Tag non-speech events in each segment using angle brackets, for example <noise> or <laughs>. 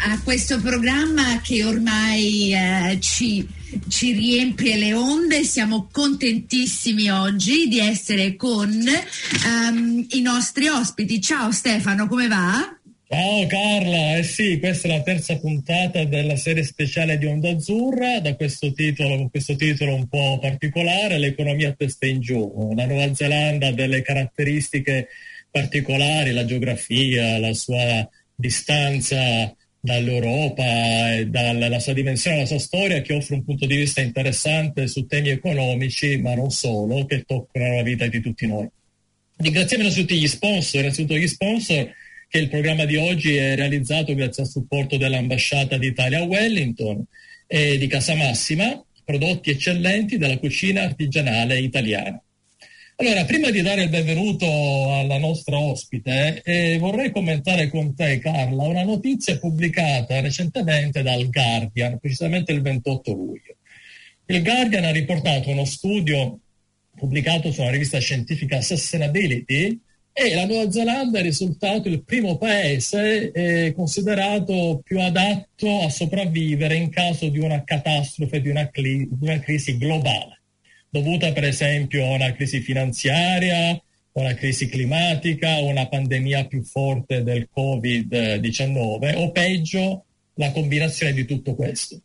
A questo programma che ormai eh, ci, ci, riempie le onde. Siamo contentissimi oggi di essere con um, i nostri ospiti. Ciao Stefano, come va? Ciao Carla, eh sì, questa è la terza puntata della serie speciale di Onda Azzurra, da questo titolo, questo titolo un po' particolare, l'economia testa in giù. La Nuova Zelanda ha delle caratteristiche particolari, la geografia, la sua distanza dall'Europa e dalla sua dimensione, la sua storia che offre un punto di vista interessante su temi economici, ma non solo, che toccano la vita di tutti noi. Ringraziamo innanzitutto gli sponsor, innanzitutto gli sponsor che il programma di oggi è realizzato grazie al supporto dell'ambasciata d'Italia a Wellington e di Casa Massima, prodotti eccellenti della cucina artigianale italiana. Allora, prima di dare il benvenuto alla nostra ospite, eh, vorrei commentare con te, Carla, una notizia pubblicata recentemente dal Guardian, precisamente il 28 luglio. Il Guardian ha riportato uno studio pubblicato sulla rivista scientifica Sustainability e la Nuova Zelanda è risultato il primo paese eh, considerato più adatto a sopravvivere in caso di una catastrofe, di una, cli- di una crisi globale dovuta per esempio a una crisi finanziaria, una crisi climatica, una pandemia più forte del Covid-19 o peggio la combinazione di tutto questo.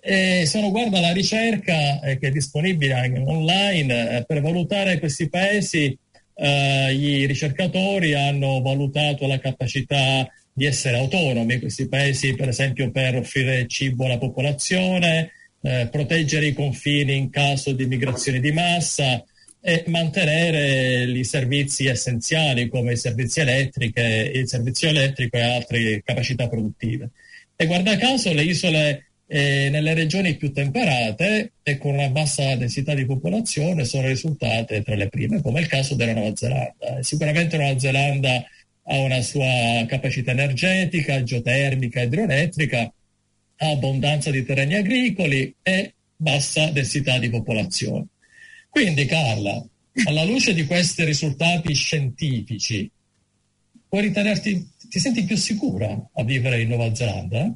E se uno guarda la ricerca eh, che è disponibile anche online eh, per valutare questi paesi, eh, i ricercatori hanno valutato la capacità di essere autonomi, questi paesi per esempio per offrire cibo alla popolazione, eh, proteggere i confini in caso di migrazione di massa e mantenere i servizi essenziali come i servizi elettriche, il servizio elettrico e altre capacità produttive. E guarda caso le isole eh, nelle regioni più temperate e con una bassa densità di popolazione sono risultate tra le prime, come il caso della Nuova Zelanda. Sicuramente Nuova Zelanda ha una sua capacità energetica, geotermica, idroelettrica, abbondanza di terreni agricoli e bassa densità di popolazione. Quindi Carla, alla luce di questi risultati scientifici, puoi ritenerti, ti senti più sicura a vivere in Nuova Zelanda?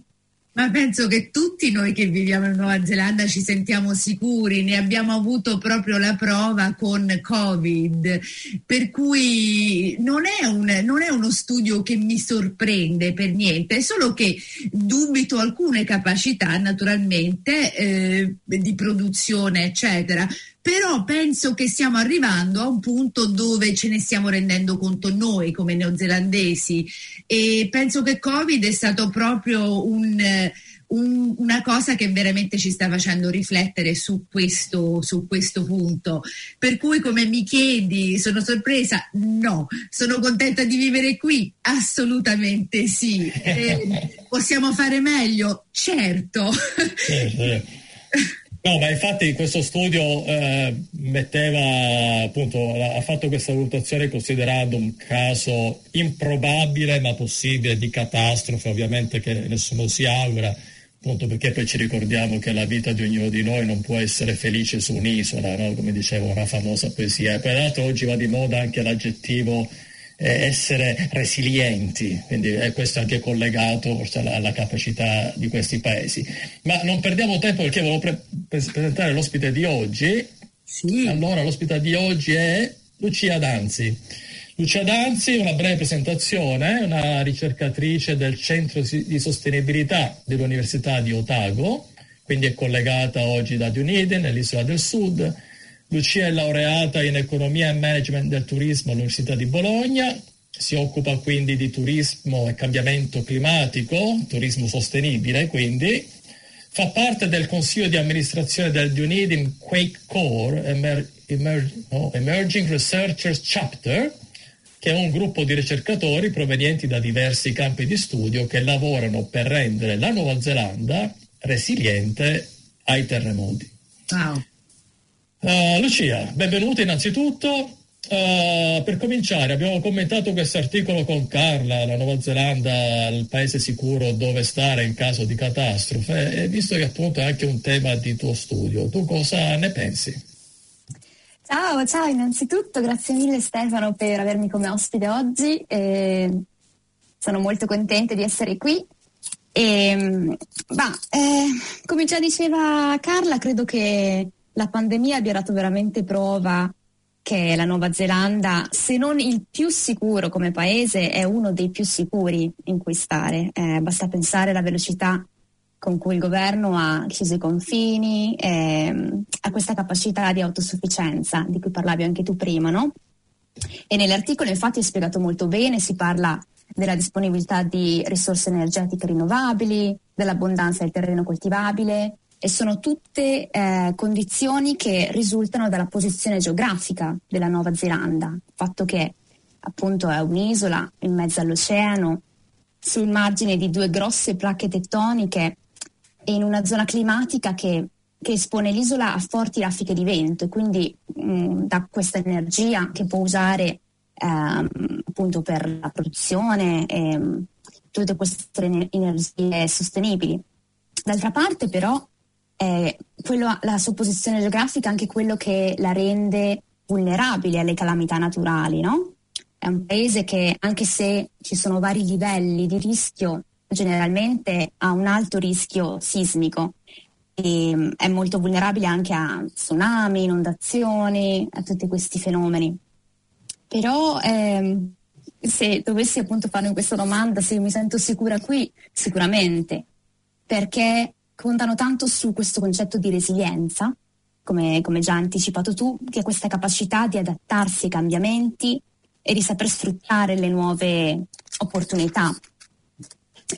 Ma penso che tutti noi che viviamo in Nuova Zelanda ci sentiamo sicuri, ne abbiamo avuto proprio la prova con Covid, per cui non è, un, non è uno studio che mi sorprende per niente, è solo che dubito alcune capacità naturalmente eh, di produzione, eccetera però penso che stiamo arrivando a un punto dove ce ne stiamo rendendo conto noi come neozelandesi e penso che Covid è stato proprio un, un, una cosa che veramente ci sta facendo riflettere su questo, su questo punto. Per cui come mi chiedi, sono sorpresa? No. Sono contenta di vivere qui? Assolutamente sì. <laughs> Eh, possiamo fare meglio? Certo. <laughs> No, ma infatti questo studio eh, metteva, appunto, ha fatto questa valutazione considerando un caso improbabile ma possibile di catastrofe, ovviamente che nessuno si augura, appunto perché poi ci ricordiamo che la vita di ognuno di noi non può essere felice su un'isola, no? come diceva una famosa poesia. Peraltro oggi va di moda anche l'aggettivo eh, essere resilienti, quindi eh, questo è anche collegato forse alla, alla, capacità di questi paesi. Ma non perdiamo tempo perché volevo pre- presentare l'ospite di oggi. Sì. Allora l'ospite di oggi è Lucia Danzi. Lucia Danzi, una breve presentazione, una ricercatrice del Centro di Sostenibilità dell'Università di Otago, quindi è collegata oggi da Dunedin, nell'isola del Sud, Lucia è laureata in economia e management del turismo all'Università di Bologna, si occupa quindi di turismo e cambiamento climatico, turismo sostenibile quindi, fa parte del consiglio di amministrazione del Dunedin Quake Core Emer- Emer- no, Emerging Researchers Chapter, che è un gruppo di ricercatori provenienti da diversi campi di studio che lavorano per rendere la Nuova Zelanda resiliente ai terremoti. Wow. Uh, Lucia, benvenuta innanzitutto. Uh, per cominciare, abbiamo commentato questo articolo con Carla, la Nuova Zelanda, il paese sicuro dove stare in caso di catastrofe, e visto che appunto è anche un tema di tuo studio, tu cosa ne pensi? Ciao, ciao, innanzitutto grazie mille Stefano per avermi come ospite oggi. E sono molto contenta di essere qui. E, bah, eh, come già diceva Carla, credo che la pandemia abbia dato veramente prova che la Nuova Zelanda, se non il più sicuro come paese, è uno dei più sicuri in cui stare. Eh, basta pensare alla velocità con cui il governo ha chiuso i confini, ehm, ha questa capacità di autosufficienza di cui parlavi anche tu prima, no? E nell'articolo infatti è spiegato molto bene, si parla della disponibilità di risorse energetiche rinnovabili, dell'abbondanza del terreno coltivabile e sono tutte eh, condizioni che risultano dalla posizione geografica della Nuova Zelanda, il fatto che appunto è un'isola in mezzo all'oceano, sul margine di due grosse placche tettoniche e in una zona climatica che, che espone l'isola a forti raffiche di vento e quindi mh, dà questa energia che può usare ehm, appunto per la produzione e tutte queste energie sostenibili. D'altra parte però è quello, la sua posizione geografica anche quello che la rende vulnerabile alle calamità naturali, no? È un paese che anche se ci sono vari livelli di rischio, generalmente ha un alto rischio sismico e mm, è molto vulnerabile anche a tsunami, inondazioni, a tutti questi fenomeni. Però ehm, se dovessi appunto fare questa domanda, se mi sento sicura qui, sicuramente, perché contano tanto su questo concetto di resilienza, come, come già anticipato tu, che è questa capacità di adattarsi ai cambiamenti e di saper sfruttare le nuove opportunità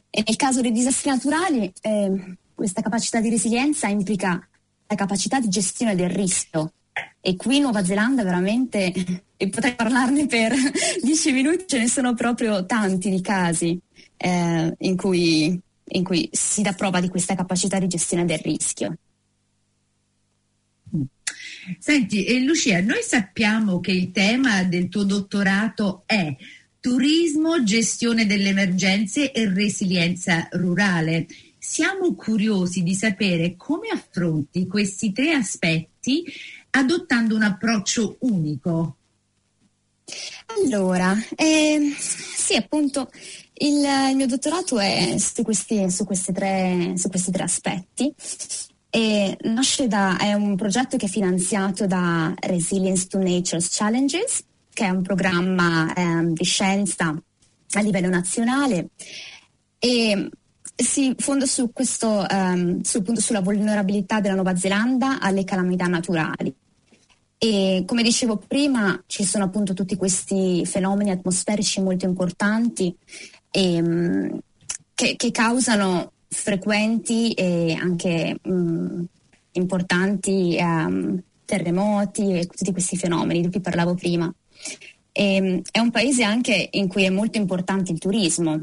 e nel caso dei disastri naturali, eh, questa capacità di resilienza implica la capacità di gestione del rischio. E qui in Nuova Zelanda veramente, e potrei parlarne per <laughs> dieci minuti, ce ne sono proprio tanti di casi eh, in, cui, in cui si dà prova di questa capacità di gestione del rischio. Senti, eh, Lucia, noi sappiamo che il tema del tuo dottorato è turismo, gestione delle emergenze e resilienza rurale. Siamo curiosi di sapere come affronti questi tre aspetti adottando un approccio unico. Allora, eh, sì, appunto, il, il, mio dottorato è su questi, su questi, tre, su questi tre aspetti e nasce da, è un progetto che è finanziato da Resilience to Nature's Challenges, che è un programma eh, di scienza a livello nazionale e si fonda su questo, um, su, appunto, sulla vulnerabilità della Nuova Zelanda alle calamità naturali. E come dicevo prima, ci sono appunto tutti questi fenomeni atmosferici molto importanti e, um, che, che, causano frequenti e anche um, importanti um, terremoti e tutti questi fenomeni di cui parlavo prima. E, ehm, è un paese anche in cui è molto importante il turismo.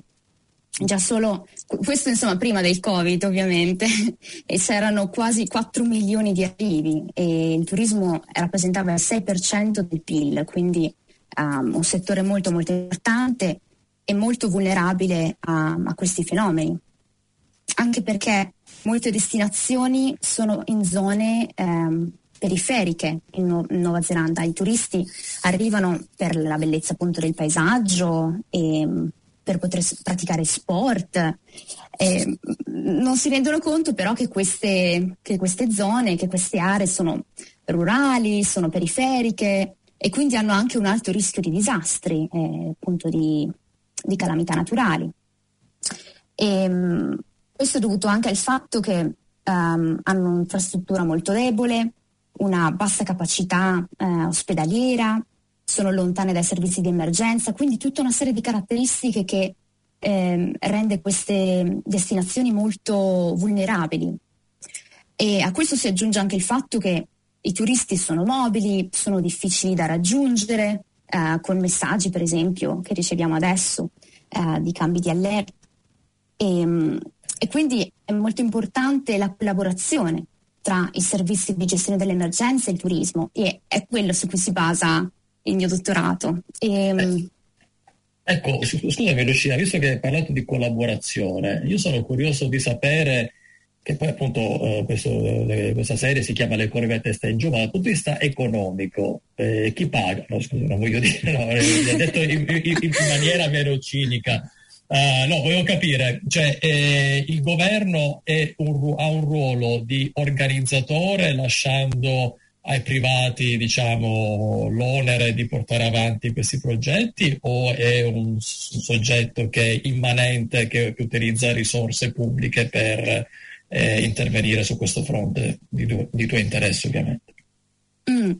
Già solo, questo insomma prima del Covid ovviamente, <laughs> e c'erano quasi 4 milioni di arrivi e il turismo rappresentava il 6% del PIL, quindi um, un settore molto molto importante e molto vulnerabile a, a questi fenomeni. Anche perché molte destinazioni sono in zone um, periferiche in, nu- Nuova Zelanda. I turisti arrivano per la bellezza appunto del paesaggio e mm, per poter praticare sport. E non si rendono conto però che queste, che queste zone, che queste aree sono rurali, sono periferiche e quindi hanno anche un alto rischio di disastri, eh, appunto di, di, calamità naturali. E, mm, questo è dovuto anche al fatto che um, hanno un'infrastruttura molto debole, una bassa capacità eh, ospedaliera, sono lontane dai servizi di emergenza, quindi tutta una serie di caratteristiche che eh, rende queste destinazioni molto vulnerabili. E a questo si aggiunge anche il fatto che i turisti sono mobili, sono difficili da raggiungere, eh, con messaggi per esempio che riceviamo adesso eh, di cambi di allerta. E, e quindi è molto importante la collaborazione tra i servizi di gestione delle emergenze e il turismo e è quello su cui si basa il mio dottorato. E, eh. Ecco, scusami Lucia, visto che hai parlato di collaborazione, io sono curioso di sapere che poi appunto eh, questo, eh, questa serie si chiama Le corve a testa in giù, ma dal punto di vista economico, eh, chi paga? No, scusa, non voglio dire, no, eh, detto in, in, in, maniera meno cinica, Uh, no, volevo capire, cioè, eh, il governo un, ha un ruolo di organizzatore lasciando ai privati diciamo, l'onere di portare avanti questi progetti o è un soggetto che è immanente, che utilizza risorse pubbliche per eh, intervenire su questo fronte di, tu, di tuo interesse ovviamente? Mm.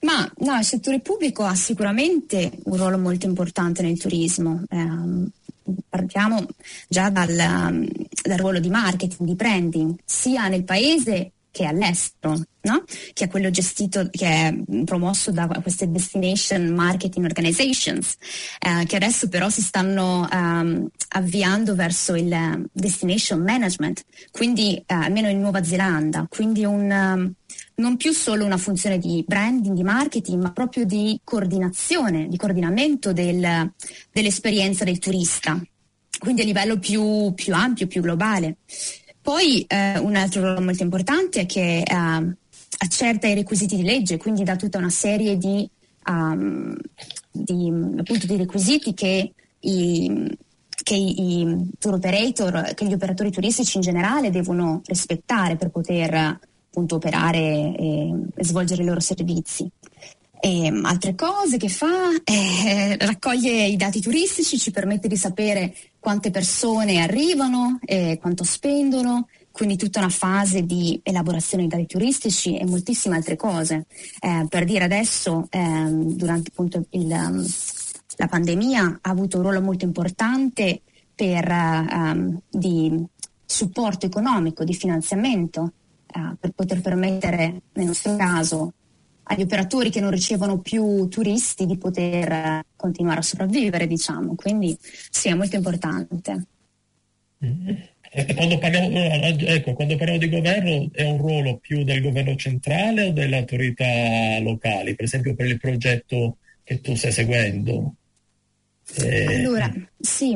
Ma no, il settore pubblico ha sicuramente un ruolo molto importante nel turismo. Eh, partiamo già dal, dal, ruolo di marketing, di branding, sia nel paese che all'estero, no? che è quello gestito, che è promosso da queste destination marketing organizations, eh, che adesso però si stanno um, avviando verso il destination management, quindi eh, almeno in Nuova Zelanda, quindi un, um, non più solo una funzione di branding, di marketing, ma proprio di coordinazione, di coordinamento del, dell'esperienza del turista, quindi a livello più, più ampio, più globale. Poi eh, un altro ruolo molto importante è che eh, accerta i requisiti di legge, quindi dà tutta una serie di, um, di, appunto, di requisiti che i, che i, tour operator, che gli operatori turistici in generale devono rispettare per poter appunto operare e, e svolgere i loro servizi. E ehm, altre cose che fa, eh, <laughs> raccoglie i dati turistici, ci permette di sapere quante persone arrivano, eh, quanto spendono, quindi tutta una fase di elaborazione dei dati turistici e moltissime altre cose. Eh, per dire adesso, ehm, durante il, um, la pandemia, ha avuto un ruolo molto importante per, um, di supporto economico, di finanziamento, uh, per poter permettere, nel nostro caso, agli operatori che non ricevono più turisti di poter eh, continuare a sopravvivere, diciamo. Quindi sì, è molto importante. Mm-hmm. E quando parliamo, ecco, quando parliamo di governo è un ruolo più del governo centrale o delle autorità locali, per esempio per il progetto che tu stai seguendo? Eh... Allora, sì,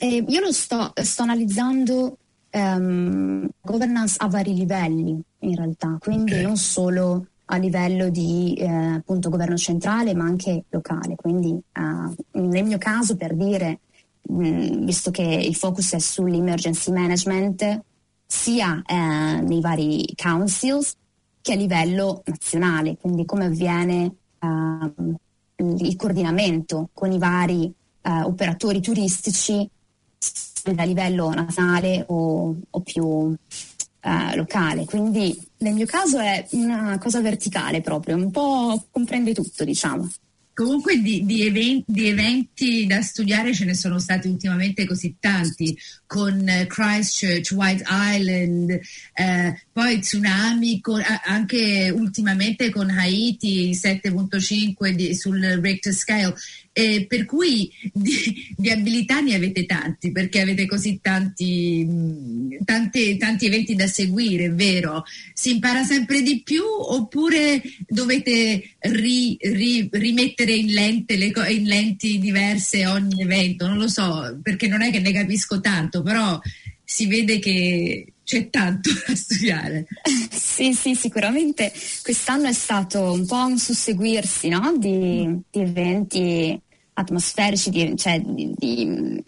eh, io lo sto, sto analizzando um, governance a vari livelli in realtà, quindi okay. non solo a livello di eh, appunto governo centrale ma anche locale. Quindi uh, nel mio caso per dire, mh, visto che il focus è sull'emergency management, sia eh, nei vari councils che a livello nazionale, quindi come avviene uh, il coordinamento con i vari uh, operatori turistici a livello nazionale o, o più eh, locale, quindi nel mio caso è una cosa verticale proprio, un po' comprende tutto, diciamo. Comunque di, di, eventi, di, eventi, da studiare ce ne sono stati ultimamente così tanti, con eh, Christchurch, White Island, eh, poi tsunami, con, anche ultimamente con Haiti 7.5 di, sul Richter Scale. Eh, per cui di, di, abilità ne avete tanti, perché avete così tanti, tanti, tanti eventi da seguire, vero? Si impara sempre di più oppure dovete ri, ri, rimettere in, lente le, in lenti diverse ogni evento? Non lo so, perché non è che ne capisco tanto, però si vede che c'è tanto da <laughs> studiare. sì, sì, sicuramente quest'anno è stato un po' un susseguirsi no? di, di, eventi atmosferici, di, cioè di,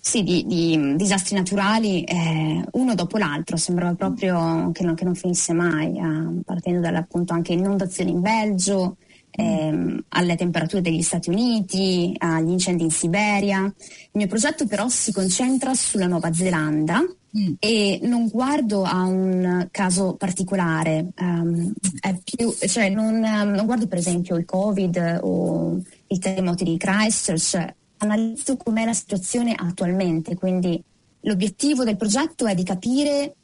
sì, di disastri naturali, eh, uno dopo l'altro, sembrava proprio che non, che non finisse mai, eh, partendo dall'appunto anche inondazioni in Belgio, ehm, alle temperature degli Stati Uniti, agli incendi in Siberia. Il mio progetto però si concentra sulla Nuova Zelanda mm. e non guardo a un caso particolare, um, più, cioè non, non, guardo per esempio il Covid o i terremoti di Christchurch, analizzo com'è la situazione attualmente, quindi l'obiettivo del progetto è di capire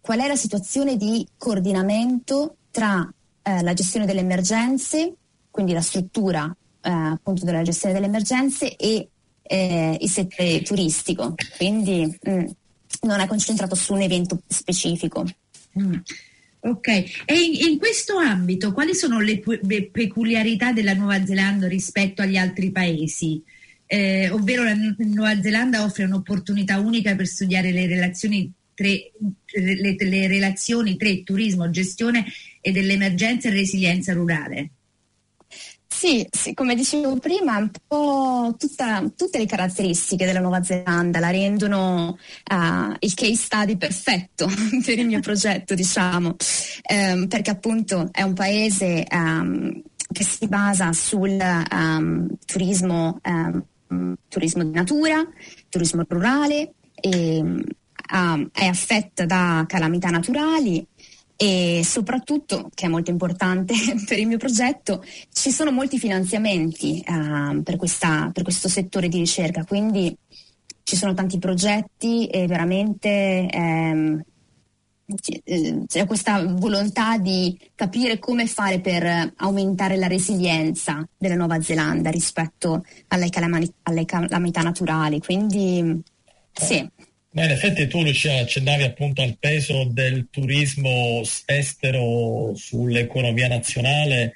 qual è la situazione di coordinamento tra eh, la gestione delle emergenze, quindi la struttura eh, appunto della gestione delle emergenze e eh, il settore turistico. Quindi mh, mm, non è concentrato su un evento specifico. Mm. Ok, e in, in, questo ambito quali sono le, le, peculiarità della Nuova Zelanda rispetto agli altri paesi? Eh, ovvero la Nuova Zelanda offre un'opportunità unica per studiare le relazioni, tre, le, le relazioni tra turismo, gestione e dell'emergenza e resilienza rurale. Sì, sì, come dicevo prima, un po' tutta, tutte le caratteristiche della Nuova Zelanda la rendono uh, il case study perfetto <laughs> per il mio progetto, diciamo, um, perché appunto è un paese um, che si basa sul um, turismo, turismo di natura, turismo rurale, e, è affetta da calamità naturali e soprattutto, che è molto importante <laughs> per il mio progetto, ci sono molti finanziamenti uh, per, questa, per, questo settore di ricerca, quindi ci sono tanti progetti e veramente ehm, c'è questa volontà di capire come fare per aumentare la resilienza della Nuova Zelanda rispetto alle calamità naturali. Quindi sì. Ma in effetti tu Lucia accennavi appunto al peso del turismo estero sull'economia nazionale.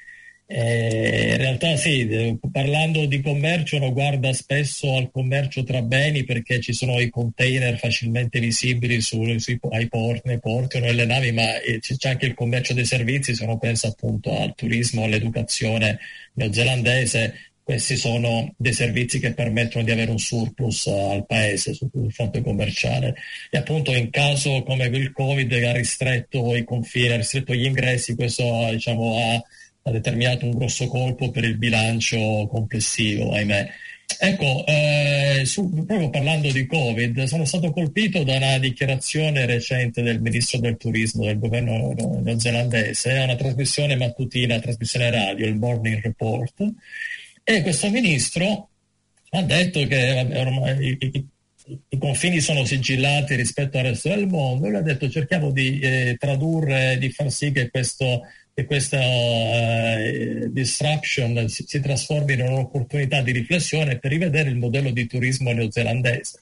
Eh, in realtà sì, parlando di commercio uno guarda spesso al commercio tra beni perché ci sono i container facilmente visibili su, su, ai porti, nei porti o nelle navi, ma eh, c'è anche il commercio dei servizi, se uno pensa appunto al turismo, all'educazione neozelandese, questi sono dei servizi che permettono di avere un surplus uh, al paese sul fronte commerciale e appunto in caso come il Covid ha ristretto i confini, ha ristretto gli ingressi, questo diciamo, ha, ha, determinato un grosso colpo per il bilancio complessivo, ahimè. Ecco, eh, su, proprio parlando di Covid, sono stato colpito da una dichiarazione recente del ministro del turismo del governo neozelandese, a una trasmissione mattutina, trasmissione radio, il Morning Report, e questo ministro ha detto che ormai i, i, i, confini sono sigillati rispetto al resto del mondo e lui ha detto cerchiamo di eh, tradurre, di far sì che, questo, che questa uh, disruption si, si, trasformi in un'opportunità di riflessione per rivedere il modello di turismo neozelandese.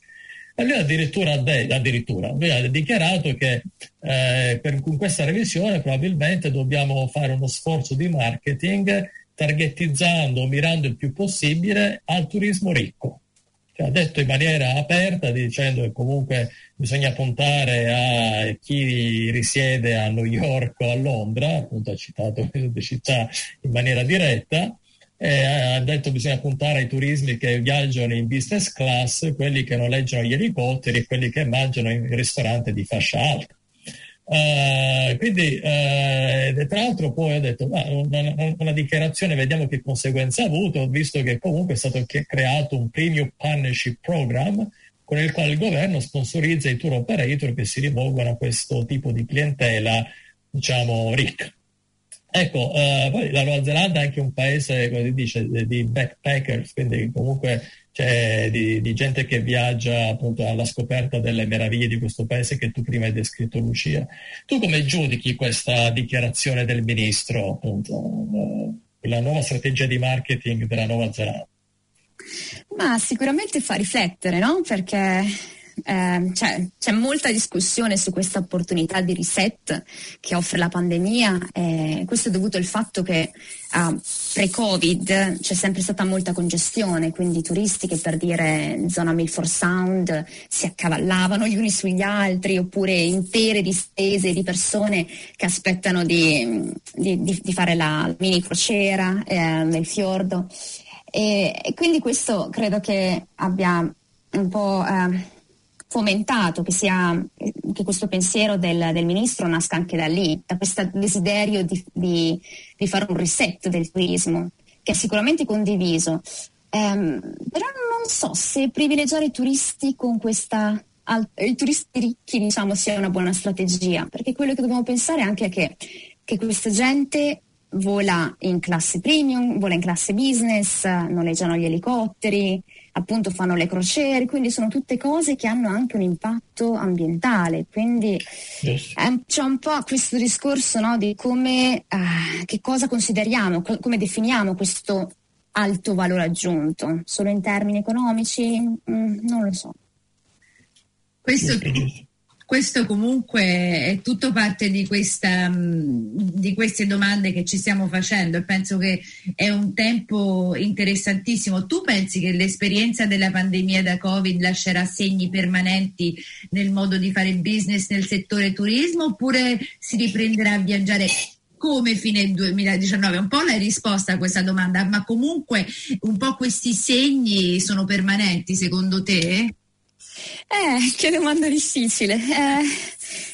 E lui addirittura, addirittura lui ha dichiarato che eh, per, con questa revisione probabilmente dobbiamo fare uno sforzo di marketing targetizzando, mirando il più possibile al turismo ricco. Cioè, ha detto in maniera aperta, dicendo che comunque bisogna puntare a chi risiede a New York o a Londra, appunto ha citato queste città in maniera diretta, e ha detto che bisogna puntare ai turismi che viaggiano in business class, quelli che noleggiano gli elicotteri quelli che mangiano in ristoranti di fascia alta. Uh, quindi, uh, tra l'altro, poi ho detto: ma una, una, dichiarazione, vediamo che conseguenze ha avuto, visto che comunque è stato creato un premium partnership program con il quale il governo sponsorizza i tour operator che si rivolgono a questo tipo di clientela, diciamo, ricca. Ecco, uh, poi la Nuova Zelanda è anche un paese, come si dice, di backpackers, quindi comunque c'è di, di, gente che viaggia appunto alla scoperta delle meraviglie di questo paese che tu prima hai descritto Lucia. Tu come giudichi questa dichiarazione del ministro, appunto, uh, la nuova strategia di marketing della Nuova Zelanda? Ma sicuramente fa riflettere, no? Perché eh, cioè, c'è molta discussione su questa opportunità di reset che offre la pandemia. Eh, questo è dovuto al fatto che uh, pre-Covid c'è sempre stata molta congestione, quindi i turisti che per dire zona Milford Sound si accavallavano gli uni sugli altri, oppure intere distese di persone che aspettano di, di, di, di fare la mini crociera eh, nel fiordo. E, e, quindi questo credo che abbia un po' eh, fomentato, che, sia, che questo pensiero del, del, ministro nasca anche da lì, da questo desiderio di, di, di, fare un reset del turismo, che è sicuramente condiviso. Um, però non so se privilegiare i turisti con questa i turisti ricchi diciamo sia una buona strategia perché quello che dobbiamo pensare anche è che, che questa gente vola in classe premium, vola in classe business, noleggiano gli elicotteri, appunto fanno le crociere, quindi sono tutte cose che hanno anche un impatto ambientale. Quindi yes. eh, c'è un po' questo discorso no, di come, eh, che cosa consideriamo, co- come definiamo questo alto valore aggiunto, solo in termini economici? Mm, non lo so. Questo, questo comunque è tutto parte di, questa, mm, di, queste domande che ci stiamo facendo e penso che è un tempo interessantissimo. Tu pensi che l'esperienza della pandemia da Covid lascerà segni permanenti nel modo di fare business nel settore turismo oppure si riprenderà a viaggiare come fine 2019? Un po' l'hai risposta a questa domanda, ma comunque un po' questi segni sono permanenti secondo te? Eh, che domanda difficile. Eh,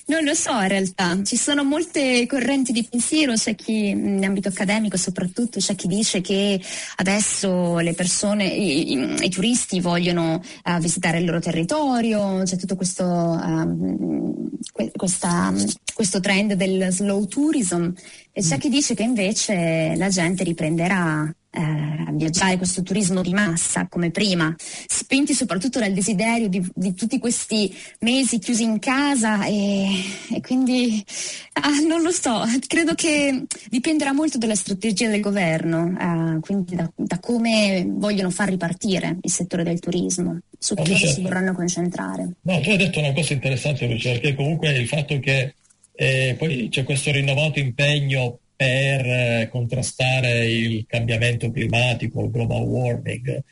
non lo so in realtà, ci sono molte correnti di pensiero, c'è chi in ambito accademico soprattutto, c'è chi dice che adesso le persone, i, i, i turisti vogliono uh, visitare il loro territorio, c'è tutto questo, uh, questa, questo trend del slow tourism. E c'è chi dice che invece la gente riprenderà eh, viaggiare, questo turismo di massa come prima, spinti soprattutto dal desiderio di, di tutti questi mesi chiusi in casa e, e quindi ah, non lo so, credo che dipenderà molto dalla strategia del governo, eh, quindi da, da, come vogliono far ripartire il settore del turismo, su cosa si vorranno concentrare. No, tu hai detto una cosa interessante Lucia, perché comunque il fatto che eh, poi c'è questo rinnovato impegno per eh, contrastare il cambiamento climatico, il global warming.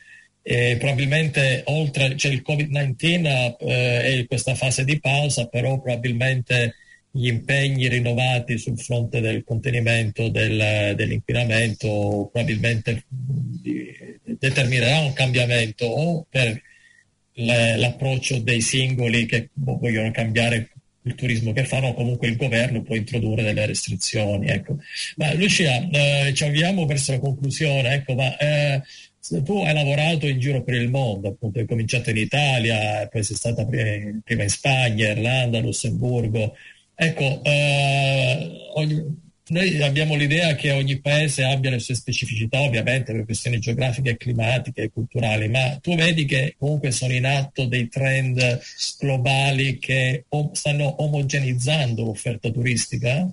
E probabilmente oltre c'è il Covid-19 eh, e questa fase di pausa, però probabilmente gli impegni rinnovati sul fronte del contenimento del, dell'inquinamento probabilmente determinerà un cambiamento o per l'approccio dei singoli che vogliono cambiare il turismo che fanno, comunque il governo può introdurre delle restrizioni. Ecco. Ma Lucia, eh, ci avviamo verso la conclusione, ecco, ma eh, tu hai lavorato in giro per il mondo, appunto, hai cominciato in Italia, poi sei stata prima in Spagna, Irlanda, Lussemburgo. Ecco, eh, ogni, noi abbiamo l'idea che ogni paese abbia le sue specificità, ovviamente per questioni geografiche, climatiche e culturali, ma tu vedi che comunque sono in atto dei trend globali che stanno omogenizzando l'offerta turistica?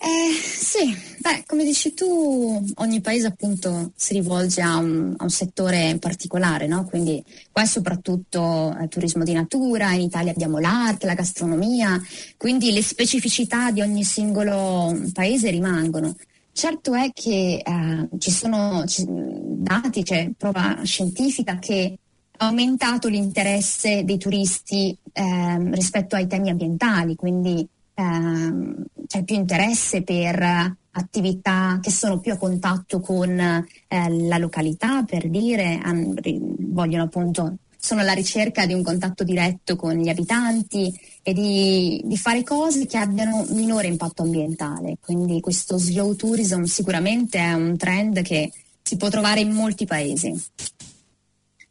Eh, sì, beh, come dici tu, ogni paese appunto si rivolge a un, a un settore particolare, no? Quindi qua è soprattutto eh, turismo di natura, in Italia abbiamo l'arte, la gastronomia, quindi le specificità di ogni singolo paese rimangono. Certo è che eh, ci sono dati, c'è cioè prova scientifica che ha aumentato l'interesse dei turisti eh, rispetto ai temi ambientali, quindi ehm, c'è più interesse per attività che sono più a contatto con eh, la località, per dire, han, vogliono appunto, sono alla ricerca di un contatto diretto con gli abitanti e di, di fare cose che abbiano minore impatto ambientale. Quindi questo slow tourism sicuramente è un trend che si può trovare in molti paesi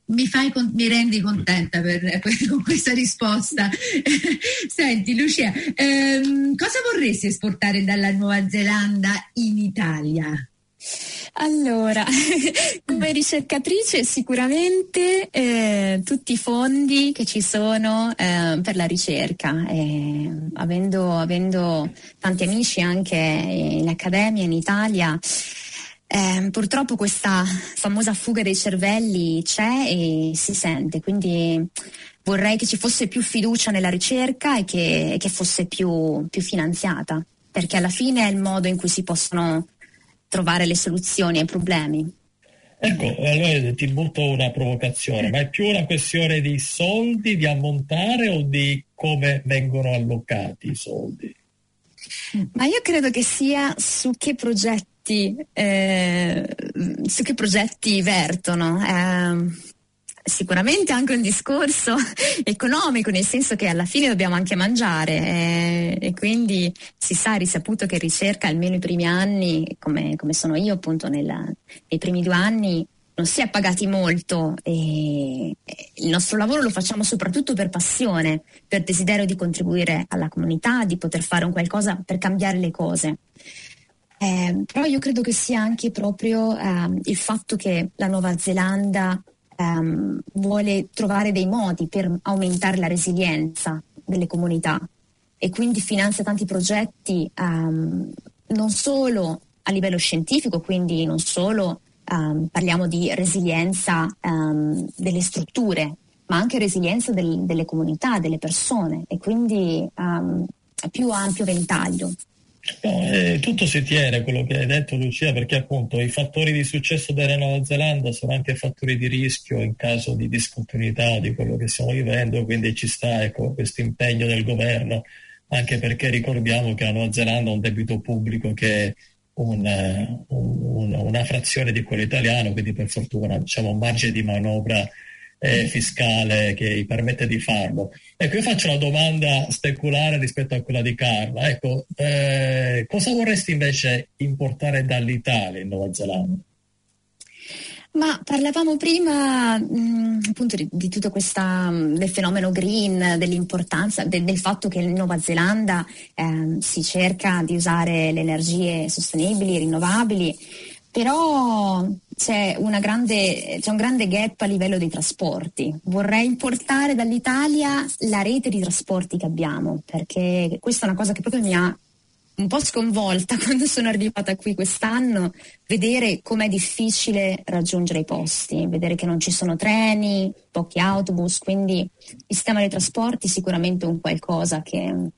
mi, fai, mi rendi contenta per, <laughs> con questa risposta. <laughs> Senti Lucia, ehm, cosa vorresti esportare dalla Nuova Zelanda in Italia? Allora, <laughs> come ricercatrice sicuramente eh, tutti i fondi che ci sono eh, per la ricerca, eh, avendo, avendo tanti amici anche in accademia in Italia, eh, purtroppo questa famosa fuga dei cervelli c'è e si sente, quindi vorrei che ci fosse più fiducia nella ricerca e che, che fosse più, più finanziata, perché alla fine è il modo in cui si possono trovare le soluzioni ai problemi. Ecco, allora ti butto una provocazione, ma è più una questione di soldi, di ammontare o di come vengono allocati i soldi? Ma io credo che sia su che progetti progetti, eh, su che progetti vertono. Eh, sicuramente anche un discorso <laughs> economico, nel senso che alla fine dobbiamo anche mangiare eh, e quindi si sa, risaputo che ricerca almeno i primi anni, come, come sono io appunto nella, nei primi due anni, non si è pagati molto e il nostro lavoro lo facciamo soprattutto per passione, per desiderio di contribuire alla comunità, di poter fare un qualcosa per cambiare le cose. Eh, però io credo che sia anche proprio ehm, il fatto che la Nuova Zelanda ehm, vuole trovare dei modi per aumentare la resilienza delle comunità e quindi finanzia tanti progetti ehm, non solo a livello scientifico, quindi non solo ehm, parliamo di resilienza ehm, delle strutture, ma anche resilienza del, delle comunità, delle persone e quindi ehm, più ampio ventaglio. No, eh, tutto si tiene quello che hai detto Lucia perché appunto i fattori di successo della Nuova Zelanda sono anche fattori di rischio in caso di discontinuità di quello che stiamo vivendo, quindi ci sta ecco, questo impegno del governo anche perché ricordiamo che la Nuova Zelanda ha un debito pubblico che è un, un, una frazione di quello italiano, quindi per fortuna diciamo, un margine di manovra eh, fiscale che gli permette di farlo. Ecco, io faccio una domanda speculare rispetto a quella di Carla. Ecco, eh, cosa vorresti invece importare dall'Italia in Nuova Zelanda? Ma parlavamo prima mh, appunto di, di, tutto questo del fenomeno green, dell'importanza de, del fatto che in Nuova Zelanda eh, si cerca di usare le energie sostenibili, rinnovabili, però c'è, grande, c'è un grande gap a livello dei trasporti. Vorrei importare dall'Italia la rete di trasporti che abbiamo, perché questa è una cosa che proprio mi ha un po' sconvolta <laughs> quando sono arrivata qui quest'anno, vedere com'è difficile raggiungere i posti, vedere che non ci sono treni, pochi autobus, quindi il sistema dei trasporti è sicuramente un qualcosa che,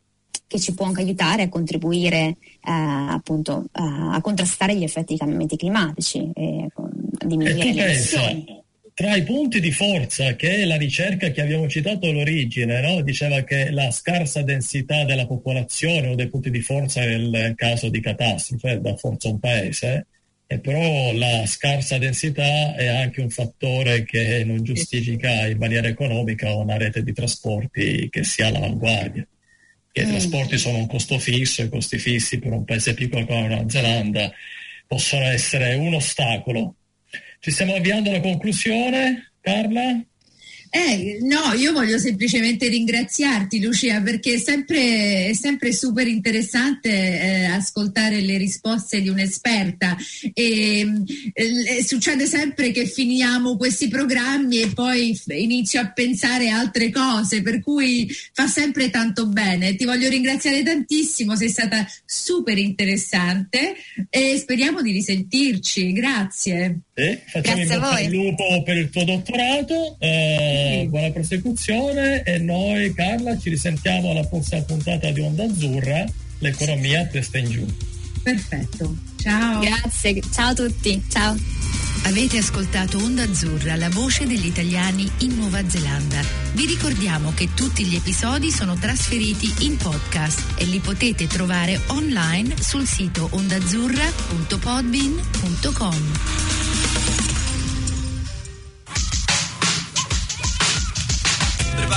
che ci può anche aiutare a contribuire eh, appunto eh, a contrastare gli effetti dei cambiamenti climatici e a diminuire le emissioni tra i punti di forza che la ricerca che abbiamo citato all'origine no? diceva che la scarsa densità della popolazione o dei punti di forza nel caso di catastrofe da forza un paese, e però la scarsa densità è anche un fattore che non giustifica in maniera economica una rete di trasporti che sia all'avanguardia. Che mm. I trasporti sono un costo fisso, i costi fissi per un paese piccolo come la Nuova Zelanda possono essere un ostacolo ci stiamo avviando alla conclusione, Carla? Eh, no, io voglio semplicemente ringraziarti Lucia perché è sempre, è sempre super interessante eh, ascoltare le risposte di un'esperta e eh, succede sempre che finiamo questi programmi e poi inizio a pensare altre cose per cui fa sempre tanto bene. Ti voglio ringraziare tantissimo, sei stata super interessante e speriamo di risentirci. Grazie. Eh, facciamo Grazie a voi. il lupo per il tuo dottorato. Eh, buona prosecuzione e noi Carla ci risentiamo alla prossima puntata di Onda Azzurra, l'economia testa in giù. Perfetto, ciao. Grazie, ciao a tutti, ciao. Avete ascoltato Onda Azzurra, la voce degli italiani in Nuova Zelanda. Vi ricordiamo che tutti gli episodi sono trasferiti in podcast e li potete trovare online sul sito ondazzurra.podbean.com.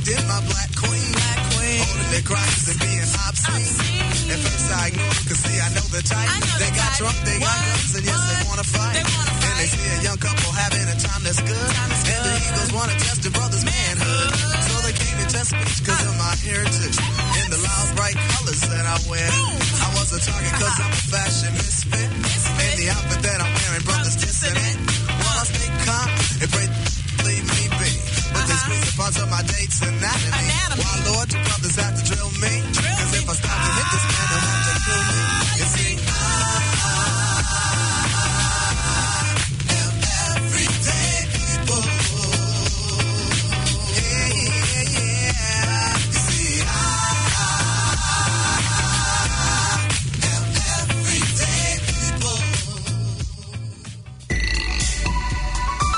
neglected my black queen. Black queen. Holding their crosses and being obscene. obscene. At first I ignored them, cause see, I know the type. Know they the got type. Trump, they what? got guns, and yes, what? they wanna fight. They wanna. And they see a young couple having a time that's good. Time and good. the Eagles wanna test their brother's manhood. So they came to test me cause uh. of my heritage. In the loud, bright colors that I wear. Ooh. I was a target cause I'm a fashion misfit. misfit. And the outfit that I'm wearing, brothers dissonant. Wanna stay calm and pray Squeeze the parts of my date's anatomy. anatomy. Why, Lord, do brothers have to drill me? Drill Cause me. if I stop to hit this man, I'll to kill me.